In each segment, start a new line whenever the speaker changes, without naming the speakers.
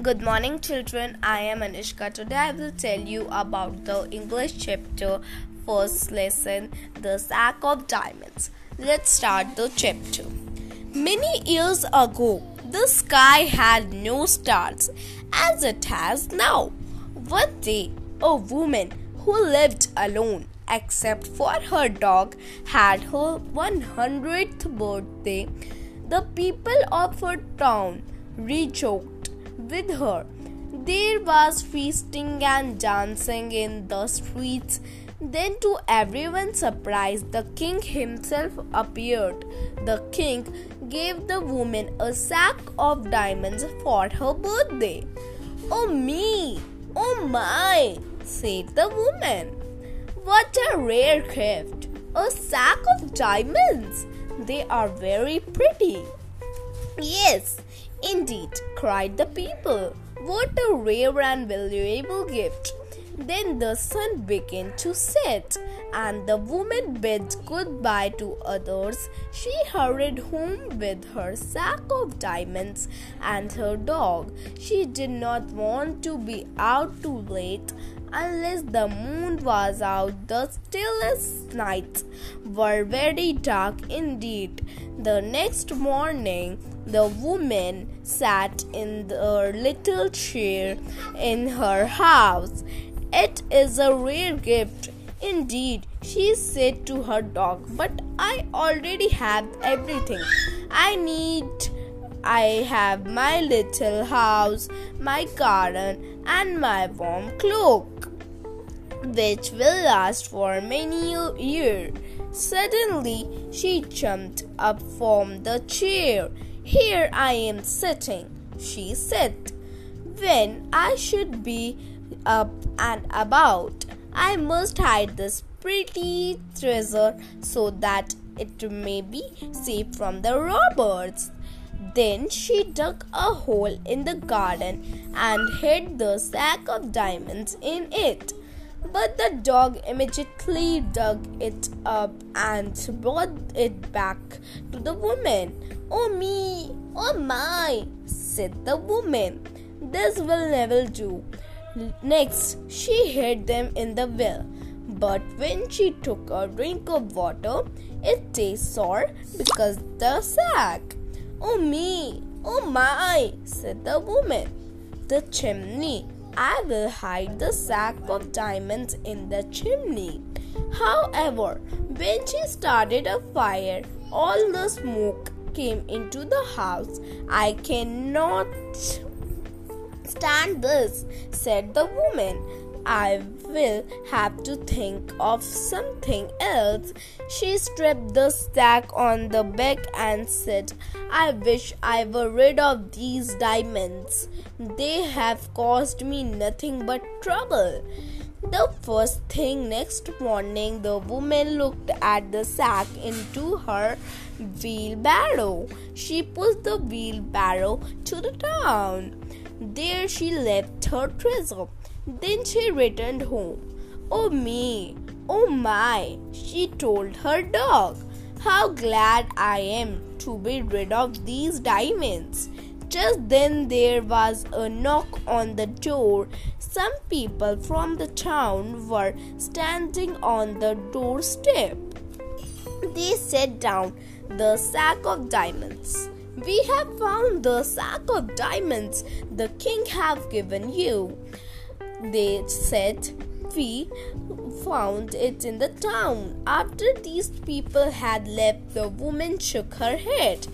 Good morning, children. I am Anishka. Today I will tell you about the English chapter, first lesson, The Sack of Diamonds. Let's start the chapter. Many years ago, the sky had no stars as it has now. One day, a woman who lived alone, except for her dog, had her 100th birthday. The people of her town rejoiced with her. There was feasting and dancing in the streets. Then, to everyone's surprise, the king himself appeared. The king gave the woman a sack of diamonds for her birthday. Oh, me! Oh, my! said the woman. What a rare gift! A sack of diamonds! They are very pretty. Yes, indeed, cried the people. What a rare and valuable gift! Then the sun began to set, and the woman bid goodbye to others. She hurried home with her sack of diamonds and her dog. She did not want to be out too late unless the moon was out. The stillest nights were very dark indeed. The next morning, the woman sat in the little chair in her house it is a rare gift. Indeed, she said to her dog, but I already have everything. I need I have my little house, my garden, and my warm cloak, which will last for many years. Suddenly, she jumped up from the chair. Here I am sitting, she said, when I should be up and about. I must hide this pretty treasure so that it may be safe from the robbers. Then she dug a hole in the garden and hid the sack of diamonds in it. But the dog immediately dug it up and brought it back to the woman. Oh me, oh my, said the woman. This will never do. Next, she hid them in the well. But when she took a drink of water, it tastes sour because the sack. Oh me, oh my, said the woman. The chimney. I will hide the sack of diamonds in the chimney. However, when she started a fire, all the smoke came into the house. I cannot stand this, said the woman. I will have to think of something else. She stripped the sack on the back and said, I wish I were rid of these diamonds. They have caused me nothing but trouble. The first thing next morning, the woman looked at the sack into her wheelbarrow. She pushed the wheelbarrow to the town. There she left her treasure. Then she returned home. Oh me, oh my, she told her dog. How glad I am to be rid of these diamonds. Just then there was a knock on the door. Some people from the town were standing on the doorstep. They set down the sack of diamonds. We have found the sack of diamonds the king have given you. They said, We found it in the town. After these people had left, the woman shook her head.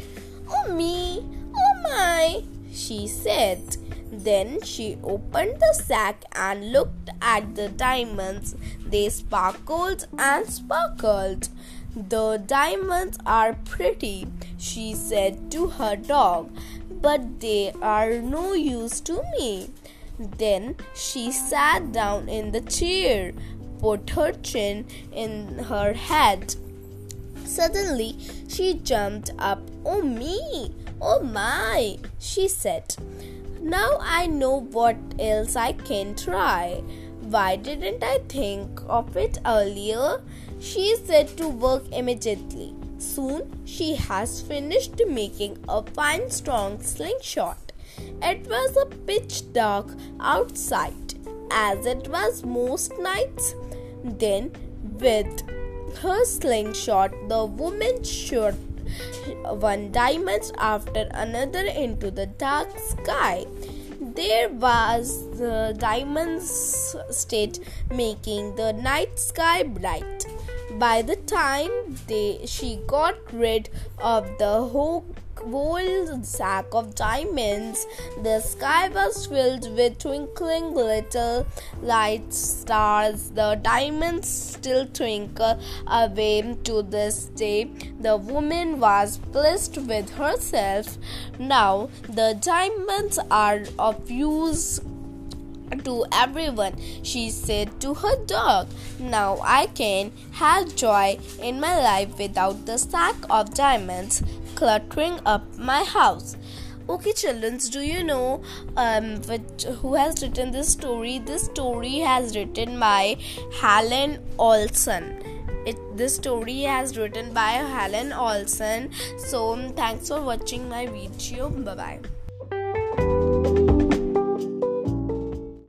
Oh me, oh my, she said. Then she opened the sack and looked at the diamonds. They sparkled and sparkled. The diamonds are pretty, she said to her dog, but they are no use to me. Then she sat down in the chair, put her chin in her head. Suddenly she jumped up. Oh me! Oh my! she said. Now I know what else I can try. Why didn't I think of it earlier? She set to work immediately. Soon she has finished making a fine strong slingshot. It was a pitch dark outside, as it was most nights. Then, with her slingshot, the woman shot one diamond after another into the dark sky. There was the diamond's state making the night sky bright. By the time they, she got rid of the whole whole sack of diamonds. The sky was filled with twinkling little light stars. The diamonds still twinkle away to this day. The woman was pleased with herself. Now the diamonds are of use to everyone, she said to her dog. Now I can have joy in my life without the sack of diamonds cluttering up my house. Okay, children, do you know um, which, who has written this story? This story has written by Helen Olson. It, this story has written by Helen Olson. So, thanks for watching my video. Bye bye.